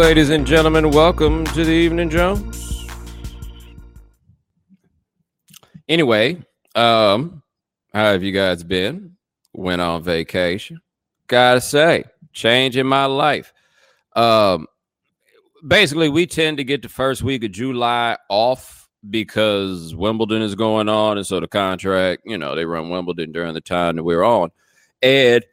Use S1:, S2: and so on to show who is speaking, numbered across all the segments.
S1: Ladies and gentlemen, welcome to the Evening Jones. Anyway, um, how have you guys been? Went on vacation. Gotta say, changing my life. Um, basically, we tend to get the first week of July off because Wimbledon is going on, and so the contract, you know, they run Wimbledon during the time that we're on. And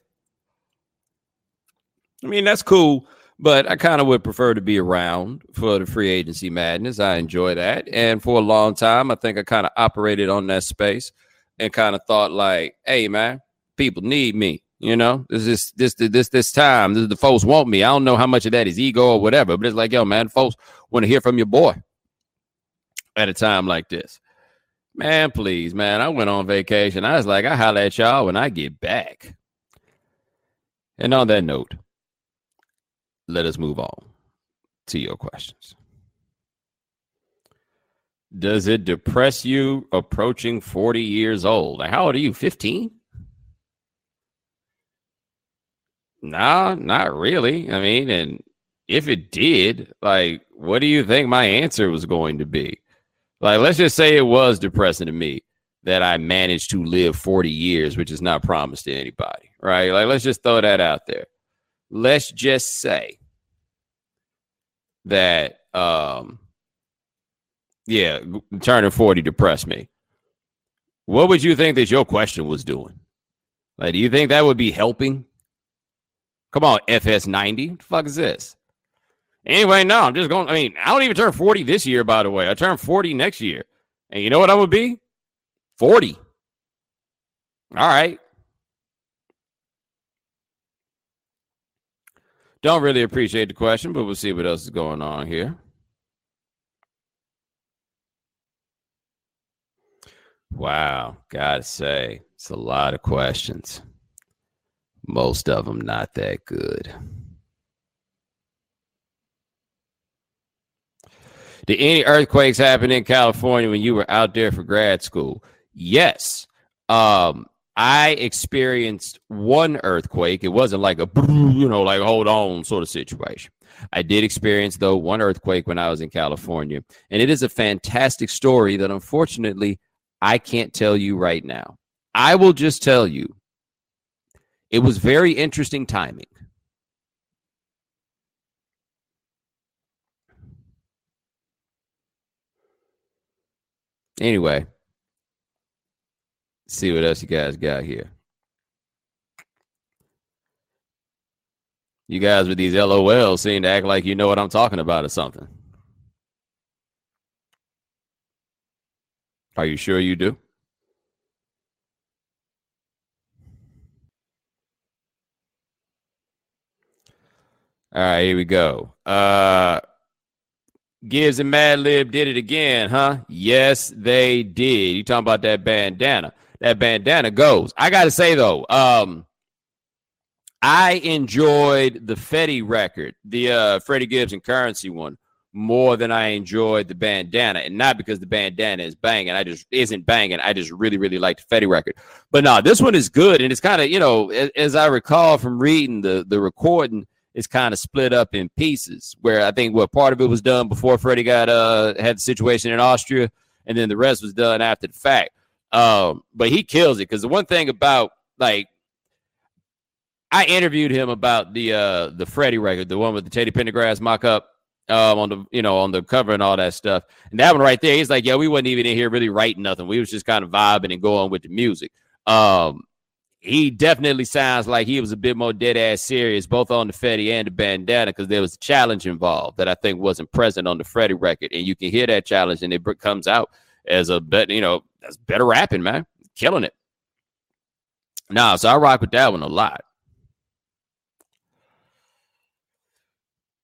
S1: I mean, that's cool but I kind of would prefer to be around for the free agency madness. I enjoy that. And for a long time, I think I kind of operated on that space and kind of thought like, hey man, people need me. You know, this is this this this time. This, the folks want me. I don't know how much of that is ego or whatever, but it's like, yo, man, folks want to hear from your boy at a time like this. Man, please, man. I went on vacation. I was like, I holler at y'all when I get back. And on that note, let us move on to your questions. Does it depress you approaching 40 years old? How old are you? 15? Nah, not really. I mean, and if it did, like, what do you think my answer was going to be? Like, let's just say it was depressing to me that I managed to live 40 years, which is not promised to anybody, right? Like, let's just throw that out there let's just say that um yeah, turning 40 depressed me. What would you think that your question was doing? Like, do you think that would be helping? Come on, FS90. The fuck is this? Anyway, no, I'm just going. I mean, I don't even turn 40 this year, by the way. I turn 40 next year. And you know what I would be? 40. All right. Don't really appreciate the question, but we'll see what else is going on here. Wow, gotta say, it's a lot of questions. Most of them not that good. Did any earthquakes happen in California when you were out there for grad school? Yes. Um, I experienced one earthquake. It wasn't like a, you know, like hold on sort of situation. I did experience, though, one earthquake when I was in California. And it is a fantastic story that unfortunately I can't tell you right now. I will just tell you it was very interesting timing. Anyway, see what else you guys got here. You guys with these LOLs seem to act like you know what I'm talking about or something. Are you sure you do? All right, here we go. Uh Gibbs and Madlib did it again, huh? Yes, they did. You talking about that bandana that bandana goes. I got to say though, um, I enjoyed the Fetti record, the uh, Freddie Gibbs and Currency one, more than I enjoyed the bandana, and not because the bandana is banging. I just isn't banging. I just really, really like the Fetti record. But no, this one is good, and it's kind of you know, as, as I recall from reading the the recording is kind of split up in pieces where I think what part of it was done before Freddie got uh had the situation in Austria, and then the rest was done after the fact. Um, but he kills it because the one thing about like I interviewed him about the uh the Freddie record, the one with the Teddy Pendergrass mock up um on the you know on the cover and all that stuff. And that one right there, he's like, yeah, we wasn't even in here really writing nothing. We was just kind of vibing and going with the music. Um, he definitely sounds like he was a bit more dead ass serious, both on the Fetti and the bandana, because there was a challenge involved that I think wasn't present on the Freddie record, and you can hear that challenge, and it comes out as a bet, you know, that's better rapping, man. Killing it. Nah, so I rock with that one a lot.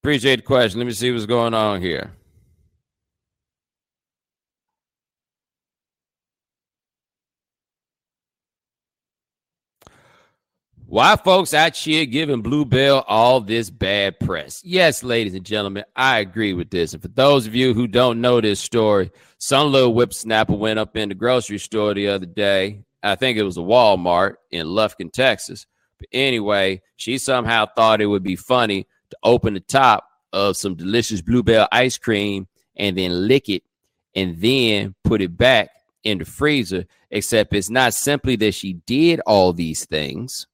S1: Appreciate the question. Let me see what's going on here. Why folks out here giving Bluebell all this bad press? Yes, ladies and gentlemen, I agree with this. And for those of you who don't know this story, some little whipsnapper went up in the grocery store the other day. I think it was a Walmart in Lufkin, Texas. But anyway, she somehow thought it would be funny to open the top of some delicious bluebell ice cream and then lick it and then put it back in the freezer. Except it's not simply that she did all these things,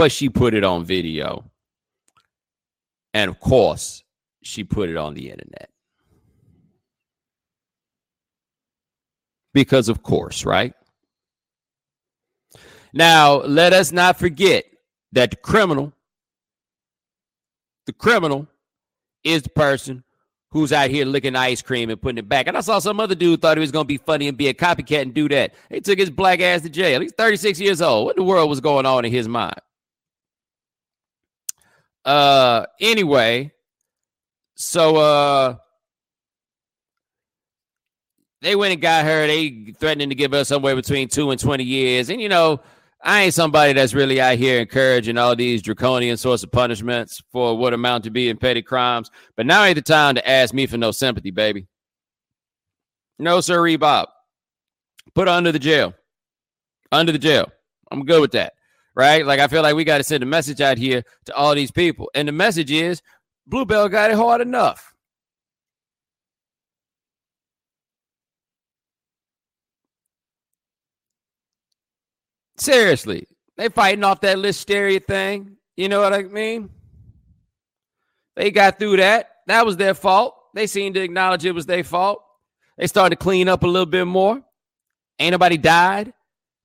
S1: but she put it on video. And of course, she put it on the internet. Because, of course, right? Now, let us not forget that the criminal, the criminal is the person who's out here licking ice cream and putting it back. And I saw some other dude thought he was going to be funny and be a copycat and do that. He took his black ass to jail. He's 36 years old. What in the world was going on in his mind? Uh, anyway, so uh, they went and got her. They threatening to give her somewhere between two and 20 years. And, you know, I ain't somebody that's really out here encouraging all these draconian sorts of punishments for what amount to be in petty crimes. But now ain't the time to ask me for no sympathy, baby. No, sir, Bob. Put her under the jail. Under the jail. I'm good with that. Right? Like I feel like we got to send a message out here to all these people. And the message is Bluebell got it hard enough. Seriously, they fighting off that listeria thing. You know what I mean? They got through that. That was their fault. They seemed to acknowledge it was their fault. They started to clean up a little bit more. Ain't nobody died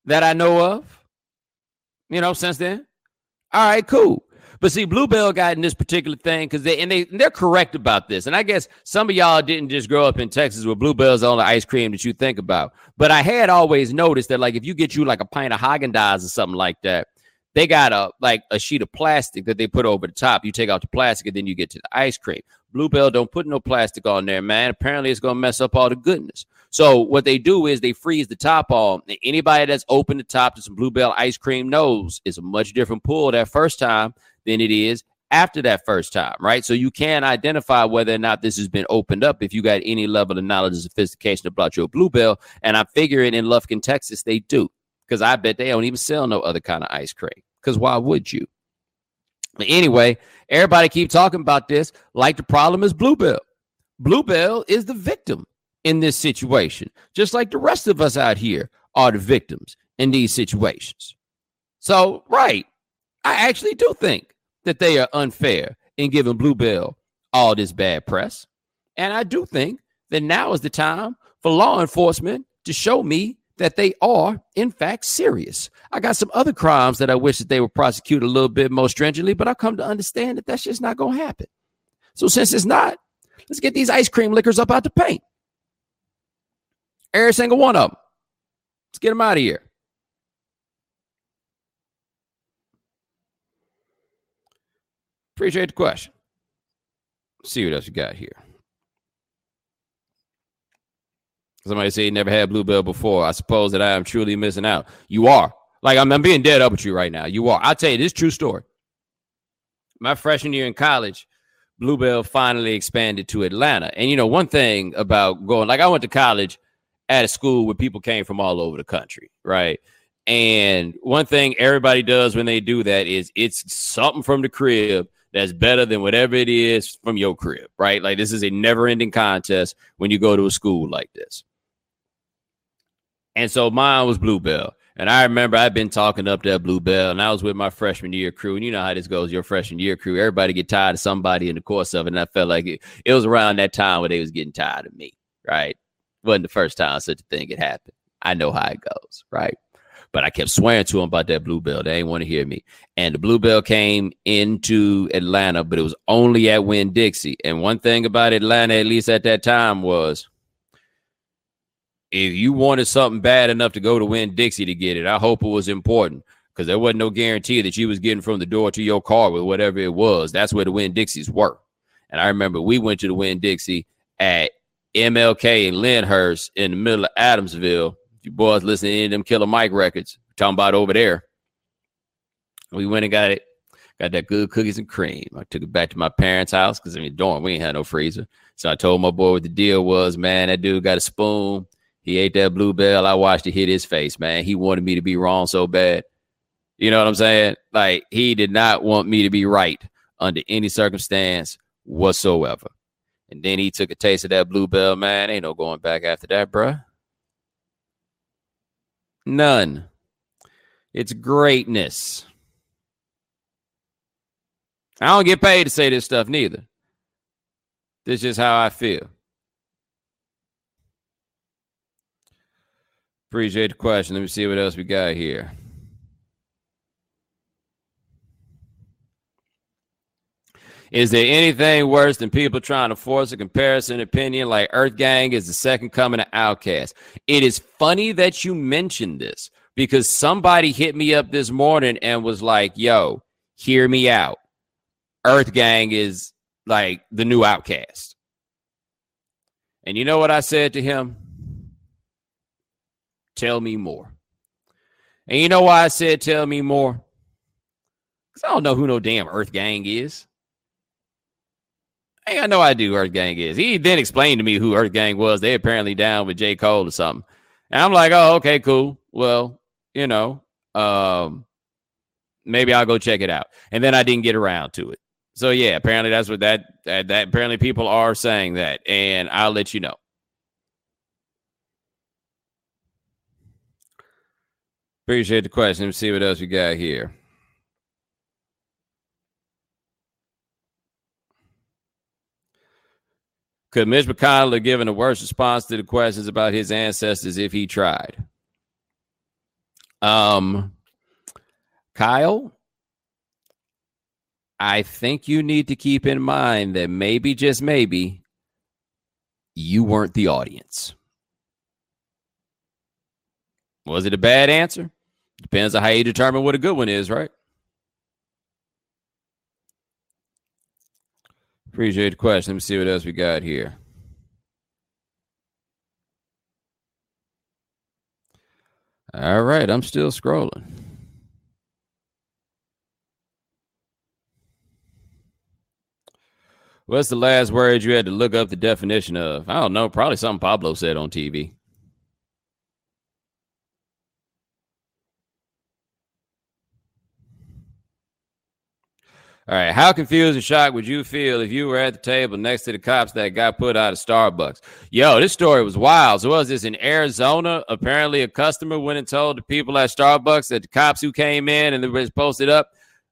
S1: that I know of. You know, since then. All right, cool. But see, Bluebell got in this particular thing because they and they and they're correct about this. And I guess some of y'all didn't just grow up in Texas where Bluebell's the ice cream that you think about. But I had always noticed that like if you get you like a pint of Haagen Dazs or something like that, they got a like a sheet of plastic that they put over the top. You take out the plastic and then you get to the ice cream. Bluebell don't put no plastic on there, man. Apparently, it's gonna mess up all the goodness. So what they do is they freeze the top off. Anybody that's opened the top to some Bluebell ice cream knows it's a much different pull that first time than it is after that first time, right? So you can identify whether or not this has been opened up if you got any level of knowledge and sophistication about your bluebell. And I'm figuring in Lufkin, Texas, they do, because I bet they don't even sell no other kind of ice cream. Because why would you? But anyway, everybody keep talking about this like the problem is Bluebell. Bluebell is the victim in this situation, just like the rest of us out here are the victims in these situations. So, right, I actually do think that they are unfair in giving Bluebell all this bad press. And I do think that now is the time for law enforcement to show me that they are, in fact, serious. I got some other crimes that I wish that they would prosecute a little bit more stringently, but I come to understand that that's just not going to happen. So since it's not, let's get these ice cream lickers up out the paint. Every single one of them. Let's get them out of here. Appreciate the question. See what else you got here. Somebody say you never had Bluebell before. I suppose that I am truly missing out. You are. Like I'm, I'm being dead up with you right now. You are. I'll tell you this true story. My freshman year in college, Bluebell finally expanded to Atlanta. And you know, one thing about going, like I went to college at a school where people came from all over the country, right? And one thing everybody does when they do that is it's something from the crib that's better than whatever it is from your crib, right? Like this is a never ending contest when you go to a school like this. And so mine was Bluebell. And I remember I've been talking up that Bluebell, and I was with my freshman year crew. And you know how this goes, your freshman year crew. Everybody get tired of somebody in the course of it. And I felt like it, it was around that time where they was getting tired of me, right? Wasn't the first time such a thing had happened. I know how it goes, right? But I kept swearing to them about that bluebell. They ain't want to hear me. And the bluebell came into Atlanta, but it was only at Winn Dixie. And one thing about Atlanta, at least at that time, was if you wanted something bad enough to go to Winn Dixie to get it, I hope it was important because there wasn't no guarantee that you was getting from the door to your car with whatever it was. That's where the Winn Dixies were. And I remember we went to the Winn Dixie at MLK and Lynhurst in the middle of Adamsville you boys listening to any of them Killer Mike records, talking about over there. We went and got it, got that good cookies and cream. I took it back to my parents' house because I mean, dorm, we ain't had no freezer. So I told my boy what the deal was, man. That dude got a spoon. He ate that bluebell. I watched it hit his face, man. He wanted me to be wrong so bad. You know what I'm saying? Like he did not want me to be right under any circumstance whatsoever. And then he took a taste of that bluebell, man. Ain't no going back after that, bruh. None. It's greatness. I don't get paid to say this stuff neither. This is how I feel. Appreciate the question. Let me see what else we got here. Is there anything worse than people trying to force a comparison opinion like Earth Gang is the second coming of Outkast? It is funny that you mentioned this because somebody hit me up this morning and was like, yo, hear me out. Earth Gang is like the new Outkast. And you know what I said to him? Tell me more. And you know why I said tell me more? Because I don't know who no damn Earth Gang is. I know I do Earth Gang is. He then explained to me who Earth Gang was. They apparently down with J. Cole or something. And I'm like, oh, okay, cool. Well, you know, um, maybe I'll go check it out. And then I didn't get around to it. So yeah, apparently that's what that that, that apparently people are saying that, and I'll let you know. Appreciate the question. Let me see what else we got here. Could Mitch McConnell have given a worse response to the questions about his ancestors if he tried? Um, Kyle, I think you need to keep in mind that maybe, just maybe, you weren't the audience. Was it a bad answer? Depends on how you determine what a good one is, right? Appreciate the question. Let me see what else we got here. All right, I'm still scrolling. What's the last word you had to look up the definition of? I don't know. Probably something Pablo said on TV. All right. How confused and shocked would you feel if you were at the table next to the cops that got put out of Starbucks? Yo, this story was wild. So was this in Arizona? Apparently, a customer went and told the people at Starbucks that the cops who came in and they was posted up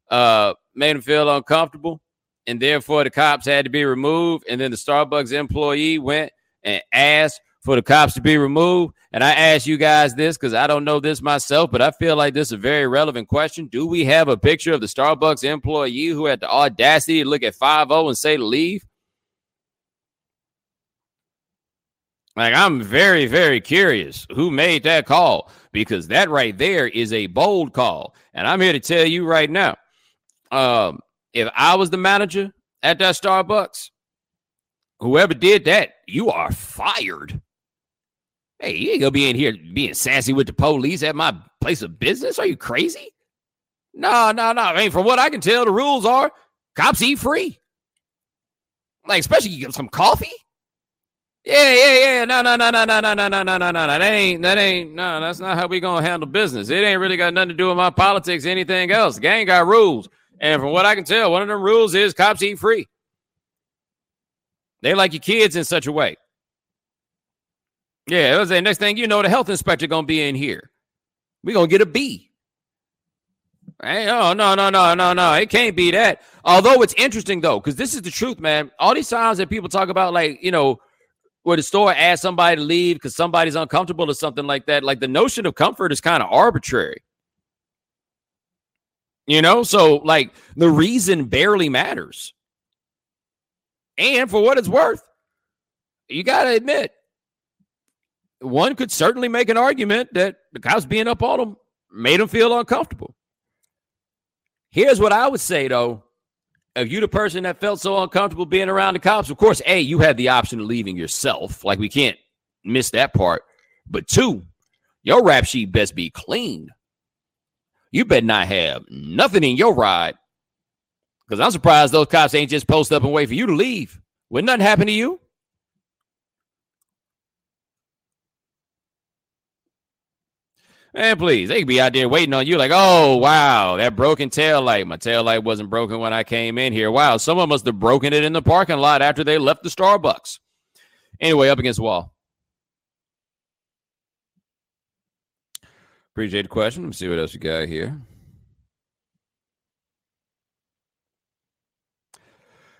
S1: uh, made them feel uncomfortable, and therefore the cops had to be removed. And then the Starbucks employee went and asked for the cops to be removed. And I ask you guys this because I don't know this myself, but I feel like this is a very relevant question. Do we have a picture of the Starbucks employee who had the audacity to look at 5 and say to leave? Like, I'm very, very curious who made that call because that right there is a bold call. And I'm here to tell you right now um, if I was the manager at that Starbucks, whoever did that, you are fired. Hey, you ain't gonna be in here being sassy with the police at my place of business. Are you crazy? No, no, no. I mean, from what I can tell, the rules are cops eat free. Like, especially you get some coffee. Yeah, yeah, yeah. No, no, no, no, no, no, no, no, no, no, no. That ain't that ain't no, that's not how we gonna handle business. It ain't really got nothing to do with my politics, anything else. The gang got rules. And from what I can tell, one of them rules is cops eat free. They like your kids in such a way. Yeah, it was the next thing you know, the health inspector gonna be in here. We gonna get a B. Hey, oh no, no, no, no, no. It can't be that. Although it's interesting though, because this is the truth, man. All these times that people talk about, like, you know, where the store asks somebody to leave because somebody's uncomfortable or something like that, like the notion of comfort is kind of arbitrary. You know, so like the reason barely matters. And for what it's worth, you got to admit, one could certainly make an argument that the cops being up on them made them feel uncomfortable. Here's what I would say though. If you the person that felt so uncomfortable being around the cops, of course, A, you had the option of leaving yourself. Like we can't miss that part. But two, your rap sheet best be clean. You better not have nothing in your ride. Because I'm surprised those cops ain't just post up and wait for you to leave. When nothing happened to you. Man, please, they could be out there waiting on you, like, oh wow, that broken tail light. My tail light wasn't broken when I came in here. Wow, someone must have broken it in the parking lot after they left the Starbucks. Anyway, up against the wall. Appreciate the question. Let me see what else we got here.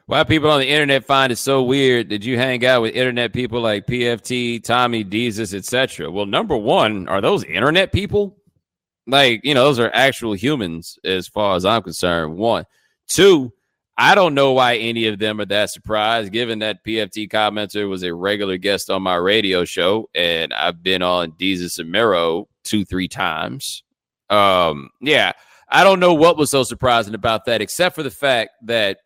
S1: Why people on the internet find it so weird that you hang out with internet people like PFT, Tommy, Desus, etc. Well, number one, are those internet people? Like, you know, those are actual humans as far as I'm concerned. One. Two, I don't know why any of them are that surprised, given that PFT commenter was a regular guest on my radio show, and I've been on Desus and Mero two, three times. Um, yeah, I don't know what was so surprising about that, except for the fact that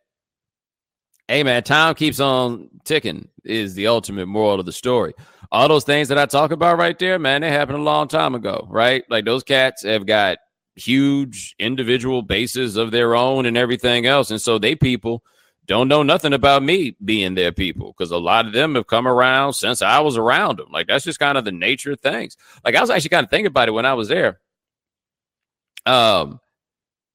S1: hey man, time keeps on ticking is the ultimate moral of the story. All those things that I talk about right there, man, they happened a long time ago, right? Like those cats have got huge individual bases of their own and everything else. And so they people don't know nothing about me being their people because a lot of them have come around since I was around them. Like that's just kind of the nature of things. Like I was actually kind of thinking about it when I was there. Um,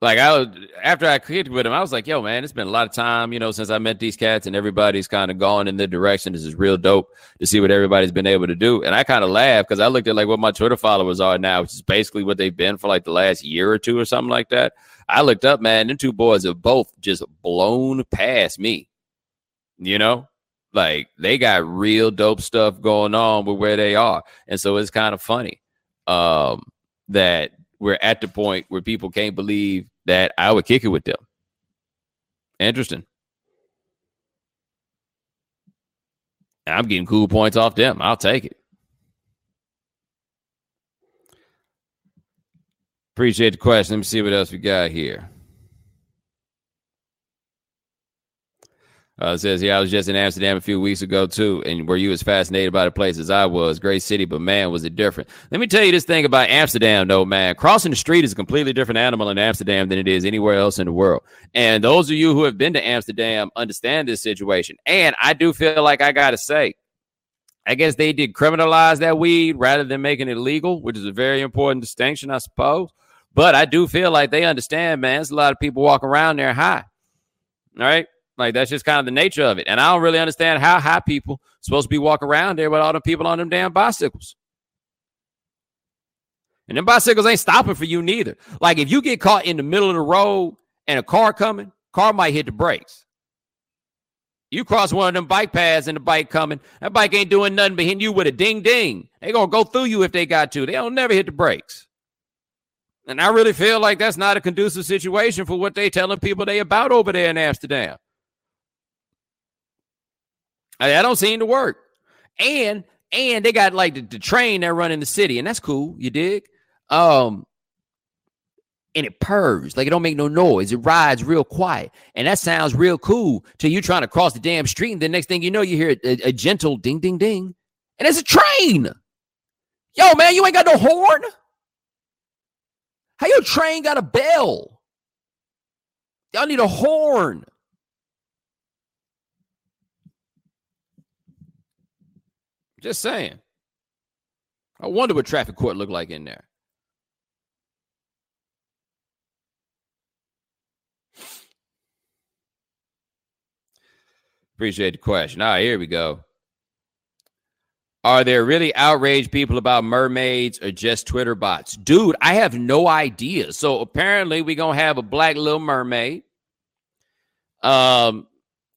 S1: like I was after I clicked with him, I was like, "Yo, man, it's been a lot of time, you know, since I met these cats, and everybody's kind of gone in the direction. This is real dope to see what everybody's been able to do." And I kind of laughed because I looked at like what my Twitter followers are now, which is basically what they've been for like the last year or two or something like that. I looked up, man, them two boys have both just blown past me. You know, like they got real dope stuff going on with where they are, and so it's kind of funny um, that we're at the point where people can't believe that I would kick it with them. Interesting. I'm getting cool points off them. I'll take it. Appreciate the question. Let me see what else we got here. Uh, says, yeah, I was just in Amsterdam a few weeks ago too, and were you as fascinated by the place as I was? Great city, but man, was it different. Let me tell you this thing about Amsterdam, though, man. Crossing the street is a completely different animal in Amsterdam than it is anywhere else in the world. And those of you who have been to Amsterdam understand this situation. And I do feel like I got to say, I guess they did criminalize that weed rather than making it legal, which is a very important distinction, I suppose. But I do feel like they understand, man. There's a lot of people walking around there high. All right. Like that's just kind of the nature of it. And I don't really understand how high people supposed to be walking around there with all the people on them damn bicycles. And them bicycles ain't stopping for you neither. Like if you get caught in the middle of the road and a car coming, car might hit the brakes. You cross one of them bike paths and the bike coming, that bike ain't doing nothing but hitting you with a ding ding. They gonna go through you if they got to. They don't never hit the brakes. And I really feel like that's not a conducive situation for what they telling people they about over there in Amsterdam. I, don't seem to work. And and they got like the, the train that run in the city, and that's cool. You dig? Um, and it purrs like it don't make no noise. It rides real quiet, and that sounds real cool till you trying to cross the damn street, and the next thing you know, you hear a, a gentle ding, ding, ding, and it's a train. Yo, man, you ain't got no horn. How your train got a bell? Y'all need a horn. Just saying. I wonder what traffic court looked like in there. Appreciate the question. All right, here we go. Are there really outraged people about mermaids or just Twitter bots? Dude, I have no idea. So apparently we're gonna have a black little mermaid. Um,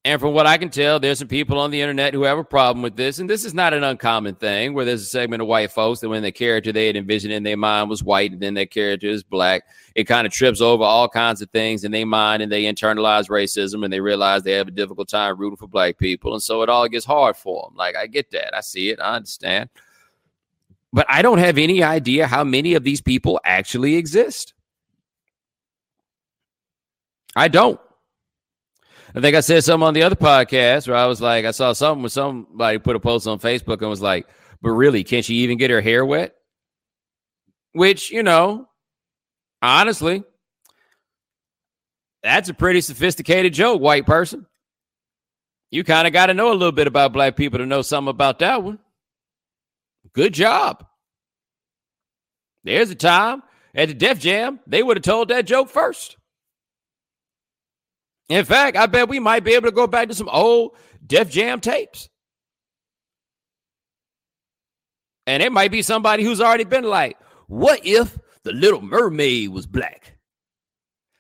S1: and from what I can tell, there's some people on the internet who have a problem with this. And this is not an uncommon thing where there's a segment of white folks that when the character they had envisioned in their mind was white and then their character is black, it kind of trips over all kinds of things in their mind and they internalize racism and they realize they have a difficult time rooting for black people. And so it all gets hard for them. Like, I get that. I see it. I understand. But I don't have any idea how many of these people actually exist. I don't. I think I said something on the other podcast where I was like, I saw something with somebody put a post on Facebook and was like, but really, can't she even get her hair wet? Which, you know, honestly, that's a pretty sophisticated joke, white person. You kind of got to know a little bit about black people to know something about that one. Good job. There's a time at the Def Jam, they would have told that joke first. In fact, I bet we might be able to go back to some old Def Jam tapes. And it might be somebody who's already been like, what if the little mermaid was black?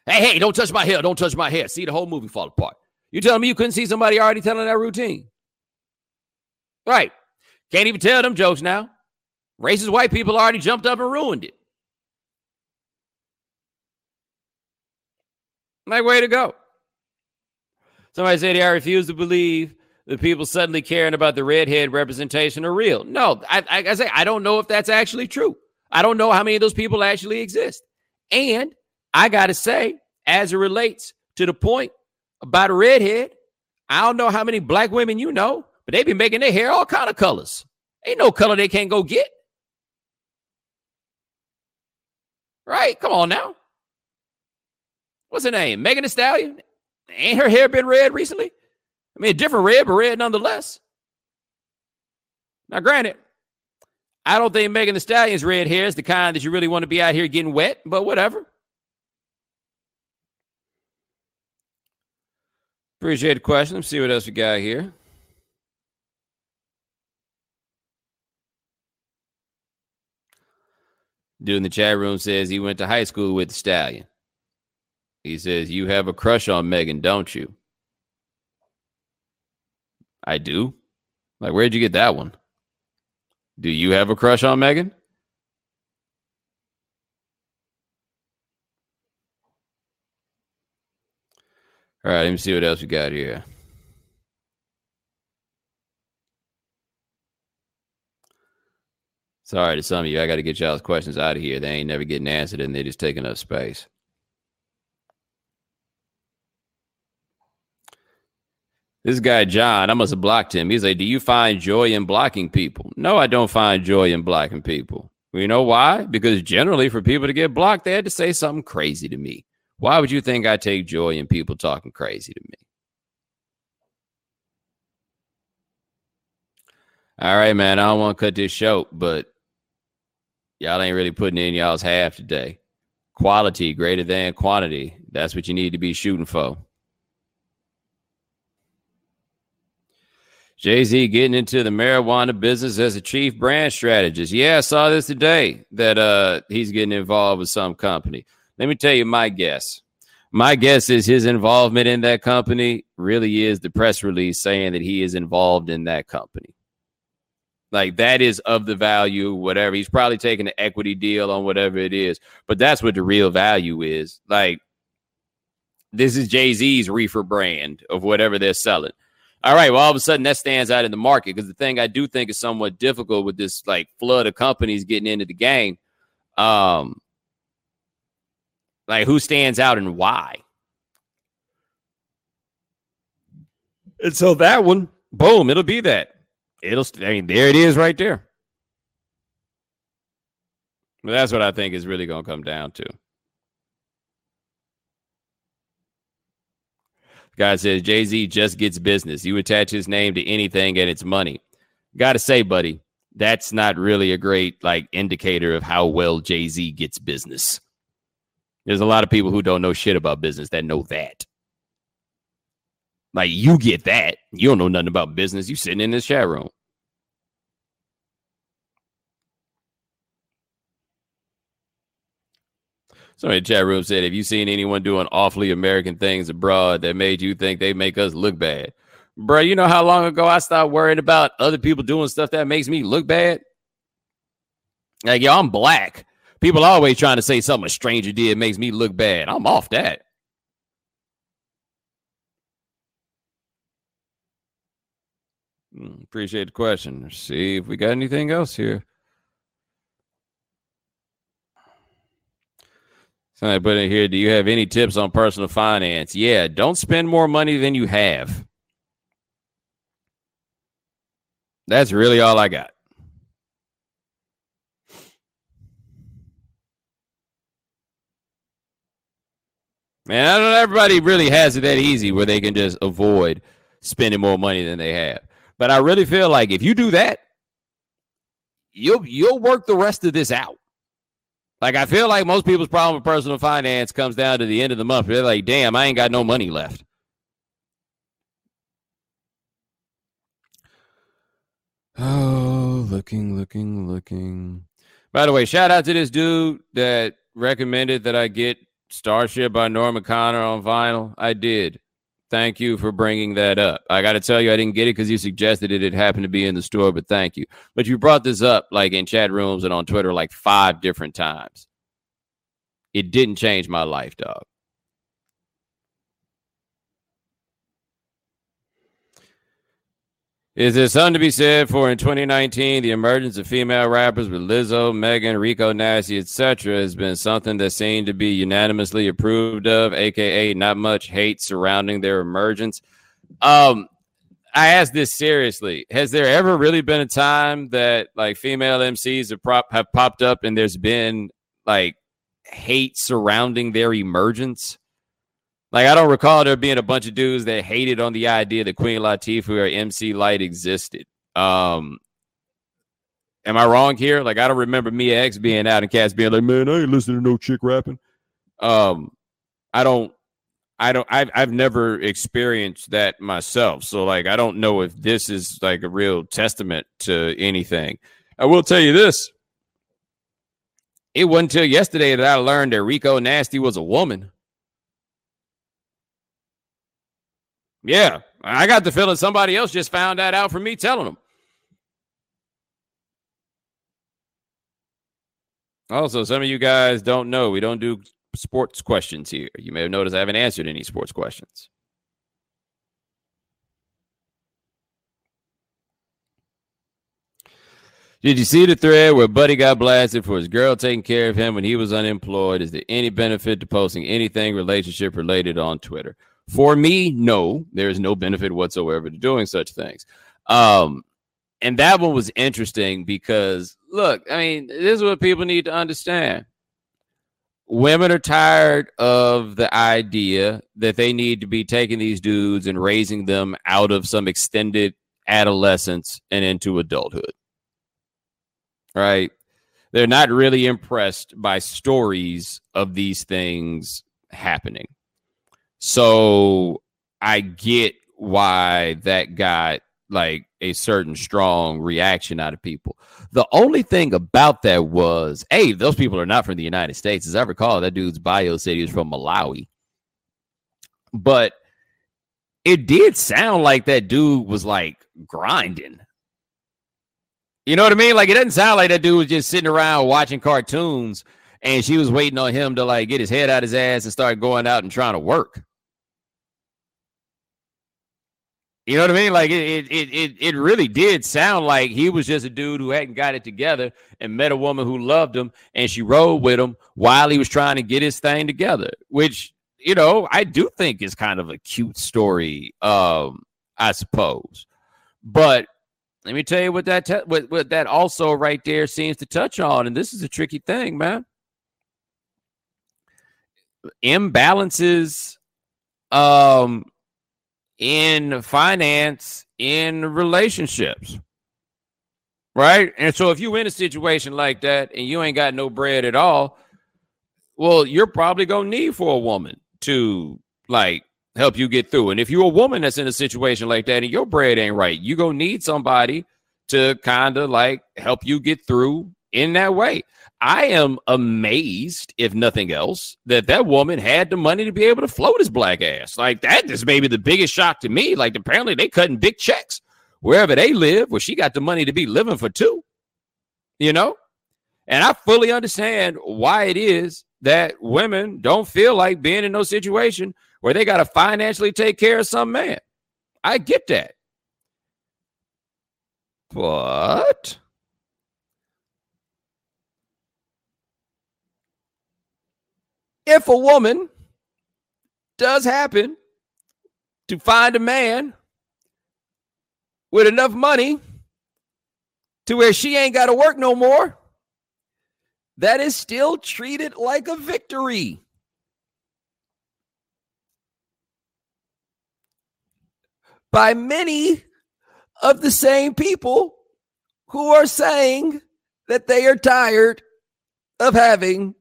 S1: Hey, hey, don't touch my hair. Don't touch my hair. See the whole movie fall apart. You telling me you couldn't see somebody already telling that routine? Right. Can't even tell them jokes now. Racist white people already jumped up and ruined it. Like, way to go. Somebody said, I refuse to believe the people suddenly caring about the redhead representation are real. No, I, I, I say I don't know if that's actually true. I don't know how many of those people actually exist. And I got to say, as it relates to the point about a redhead, I don't know how many black women you know, but they be making their hair all kind of colors. Ain't no color they can't go get. Right? Come on now. What's her name? Megan Thee Stallion. Ain't her hair been red recently? I mean, a different red, but red nonetheless. Now, granted, I don't think Megan Thee Stallion's red hair is the kind that you really want to be out here getting wet, but whatever. Appreciate the question. Let's see what else we got here. Dude in the chat room says he went to high school with the stallion. He says, You have a crush on Megan, don't you? I do. Like, where'd you get that one? Do you have a crush on Megan? All right, let me see what else we got here. Sorry to some of you. I got to get y'all's questions out of here. They ain't never getting answered and they're just taking up space. This guy, John, I must have blocked him. He's like, Do you find joy in blocking people? No, I don't find joy in blocking people. You know why? Because generally, for people to get blocked, they had to say something crazy to me. Why would you think I take joy in people talking crazy to me? All right, man. I don't want to cut this short, but y'all ain't really putting in y'all's half today. Quality greater than quantity. That's what you need to be shooting for. Jay Z getting into the marijuana business as a chief brand strategist. Yeah, I saw this today that uh, he's getting involved with some company. Let me tell you my guess. My guess is his involvement in that company really is the press release saying that he is involved in that company. Like that is of the value, whatever. He's probably taking an equity deal on whatever it is, but that's what the real value is. Like this is Jay Z's reefer brand of whatever they're selling. All right. Well, all of a sudden that stands out in the market because the thing I do think is somewhat difficult with this like flood of companies getting into the game. Um, like who stands out and why? And so that one, boom, it'll be that. It'll, I mean, there it is right there. But that's what I think is really going to come down to. Guy says Jay Z just gets business. You attach his name to anything and it's money. Got to say, buddy, that's not really a great like indicator of how well Jay Z gets business. There's a lot of people who don't know shit about business that know that. Like you get that. You don't know nothing about business. You sitting in this chat room. Somebody in the chat room said, Have you seen anyone doing awfully American things abroad that made you think they make us look bad? Bro, you know how long ago I stopped worrying about other people doing stuff that makes me look bad? Like, yo, I'm black. People always trying to say something a stranger did makes me look bad. I'm off that. Hmm, appreciate the question. See if we got anything else here. Somebody put in here, do you have any tips on personal finance? Yeah, don't spend more money than you have. That's really all I got. Man, I don't know everybody really has it that easy where they can just avoid spending more money than they have. But I really feel like if you do that, you'll you'll work the rest of this out. Like I feel like most people's problem with personal finance comes down to the end of the month. They're like, damn, I ain't got no money left. Oh, looking, looking, looking. By the way, shout out to this dude that recommended that I get Starship by Norm Connor on vinyl. I did. Thank you for bringing that up. I got to tell you, I didn't get it because you suggested it. It happened to be in the store, but thank you. But you brought this up like in chat rooms and on Twitter like five different times. It didn't change my life, dog. Is there something to be said for in 2019 the emergence of female rappers with Lizzo, Megan, Rico Nasty, etc. has been something that seemed to be unanimously approved of, aka not much hate surrounding their emergence. Um, I ask this seriously: Has there ever really been a time that like female MCs have, prop, have popped up and there's been like hate surrounding their emergence? Like I don't recall there being a bunch of dudes that hated on the idea that Queen Latifah or MC Lyte existed. Um, am I wrong here? Like I don't remember Mia X being out and cats being like, "Man, I ain't listening to no chick rapping." Um, I don't, I don't, I've I've never experienced that myself. So like, I don't know if this is like a real testament to anything. I will tell you this: it wasn't until yesterday that I learned that Rico Nasty was a woman. Yeah, I got the feeling somebody else just found that out from me telling them. Also, some of you guys don't know we don't do sports questions here. You may have noticed I haven't answered any sports questions. Did you see the thread where Buddy got blasted for his girl taking care of him when he was unemployed? Is there any benefit to posting anything relationship related on Twitter? For me, no, there is no benefit whatsoever to doing such things. Um, and that one was interesting because look, I mean, this is what people need to understand. Women are tired of the idea that they need to be taking these dudes and raising them out of some extended adolescence and into adulthood. Right? They're not really impressed by stories of these things happening. So I get why that got like a certain strong reaction out of people. The only thing about that was, hey, those people are not from the United States. As I recall, that dude's bio said he was from Malawi. But it did sound like that dude was like grinding. You know what I mean? Like it doesn't sound like that dude was just sitting around watching cartoons and she was waiting on him to like get his head out of his ass and start going out and trying to work. You know what I mean? Like it, it, it, it really did sound like he was just a dude who hadn't got it together and met a woman who loved him, and she rode with him while he was trying to get his thing together. Which you know, I do think is kind of a cute story, um, I suppose. But let me tell you what that te- what, what that also right there seems to touch on, and this is a tricky thing, man. Imbalances, um, in finance in relationships. Right? And so if you're in a situation like that and you ain't got no bread at all, well, you're probably going to need for a woman to like help you get through. And if you're a woman that's in a situation like that and your bread ain't right, you're going to need somebody to kind of like help you get through in that way. I am amazed, if nothing else, that that woman had the money to be able to float his black ass. Like that is maybe the biggest shock to me. Like apparently they cutting big checks wherever they live, where she got the money to be living for two. You know, and I fully understand why it is that women don't feel like being in no situation where they got to financially take care of some man. I get that, but if a woman does happen to find a man with enough money to where she ain't got to work no more, that is still treated like a victory. By many of the same people who are saying that they are tired of having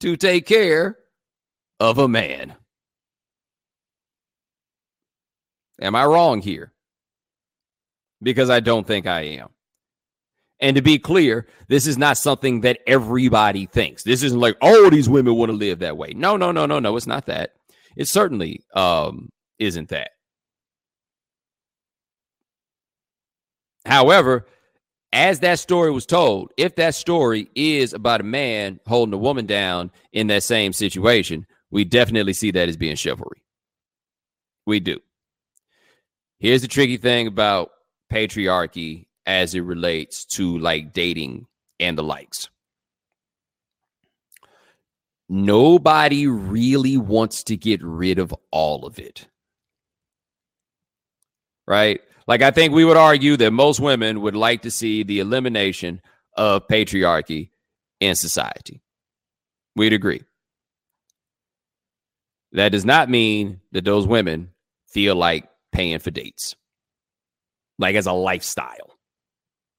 S1: to take care of a man. Am I wrong here? Because I don't think I am. And to be clear, this is not something that everybody thinks. This isn't like, oh, these women want to live that way. No, no, no, no, no. It's not that. It certainly um, isn't that. However, as that story was told, if that story is about a man holding a woman down in that same situation, we definitely see that as being chivalry. We do. Here's the tricky thing about patriarchy as it relates to like dating and the likes. Nobody really wants to get rid of all of it. Right? Like, I think we would argue that most women would like to see the elimination of patriarchy in society. We'd agree. That does not mean that those women feel like paying for dates, like as a lifestyle.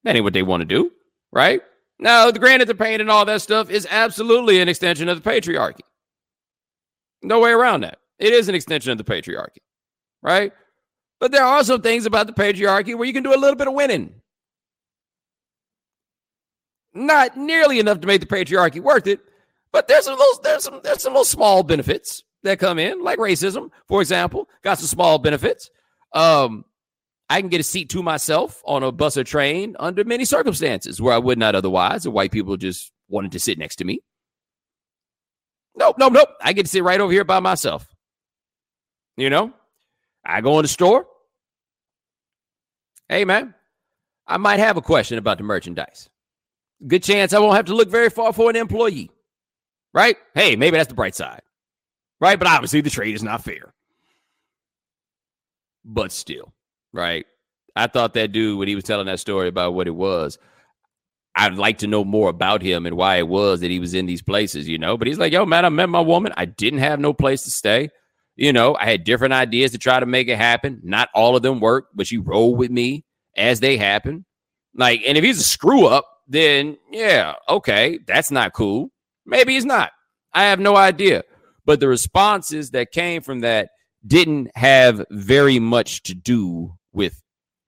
S1: That ain't what they want to do, right? Now, the granted, the pain and all that stuff is absolutely an extension of the patriarchy. No way around that. It is an extension of the patriarchy, right? But there are some things about the patriarchy where you can do a little bit of winning. Not nearly enough to make the patriarchy worth it, but there's some little, there's some there's some little small benefits that come in, like racism, for example, got some small benefits. Um, I can get a seat to myself on a bus or train under many circumstances where I would not otherwise. The white people just wanted to sit next to me. Nope, nope, nope. I get to sit right over here by myself. You know, I go in the store. Hey, man, I might have a question about the merchandise. Good chance I won't have to look very far for an employee, right? Hey, maybe that's the bright side, right? But obviously, the trade is not fair. But still, right? I thought that dude, when he was telling that story about what it was, I'd like to know more about him and why it was that he was in these places, you know. But he's like, yo, man, I met my woman. I didn't have no place to stay. You know, I had different ideas to try to make it happen. Not all of them worked, but she rolled with me as they happen. Like, and if he's a screw up, then yeah, okay, that's not cool. Maybe he's not. I have no idea. But the responses that came from that didn't have very much to do with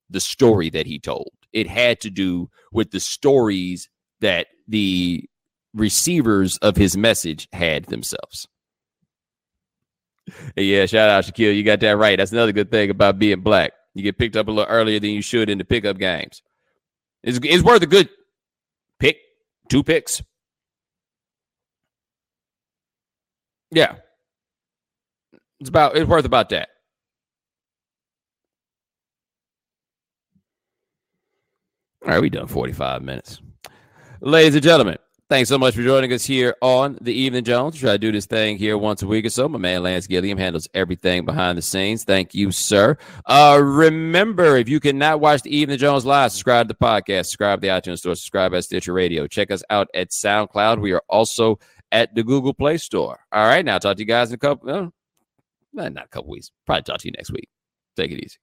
S1: the story that he told. It had to do with the stories that the receivers of his message had themselves. Yeah, shout out Shaquille. You got that right. That's another good thing about being black. You get picked up a little earlier than you should in the pickup games. It's, it's worth a good pick, two picks. Yeah. It's about it's worth about that. All right, we done 45 minutes. Ladies and gentlemen, Thanks so much for joining us here on the Evening Jones. Try to do this thing here once a week or so. My man Lance Gilliam handles everything behind the scenes. Thank you, sir. Uh, remember, if you cannot watch the Evening Jones live, subscribe to the podcast, subscribe to the iTunes Store, subscribe at Stitcher Radio. Check us out at SoundCloud. We are also at the Google Play Store. All right, now talk to you guys in a couple, uh, not a couple weeks. Probably talk to you next week. Take it easy.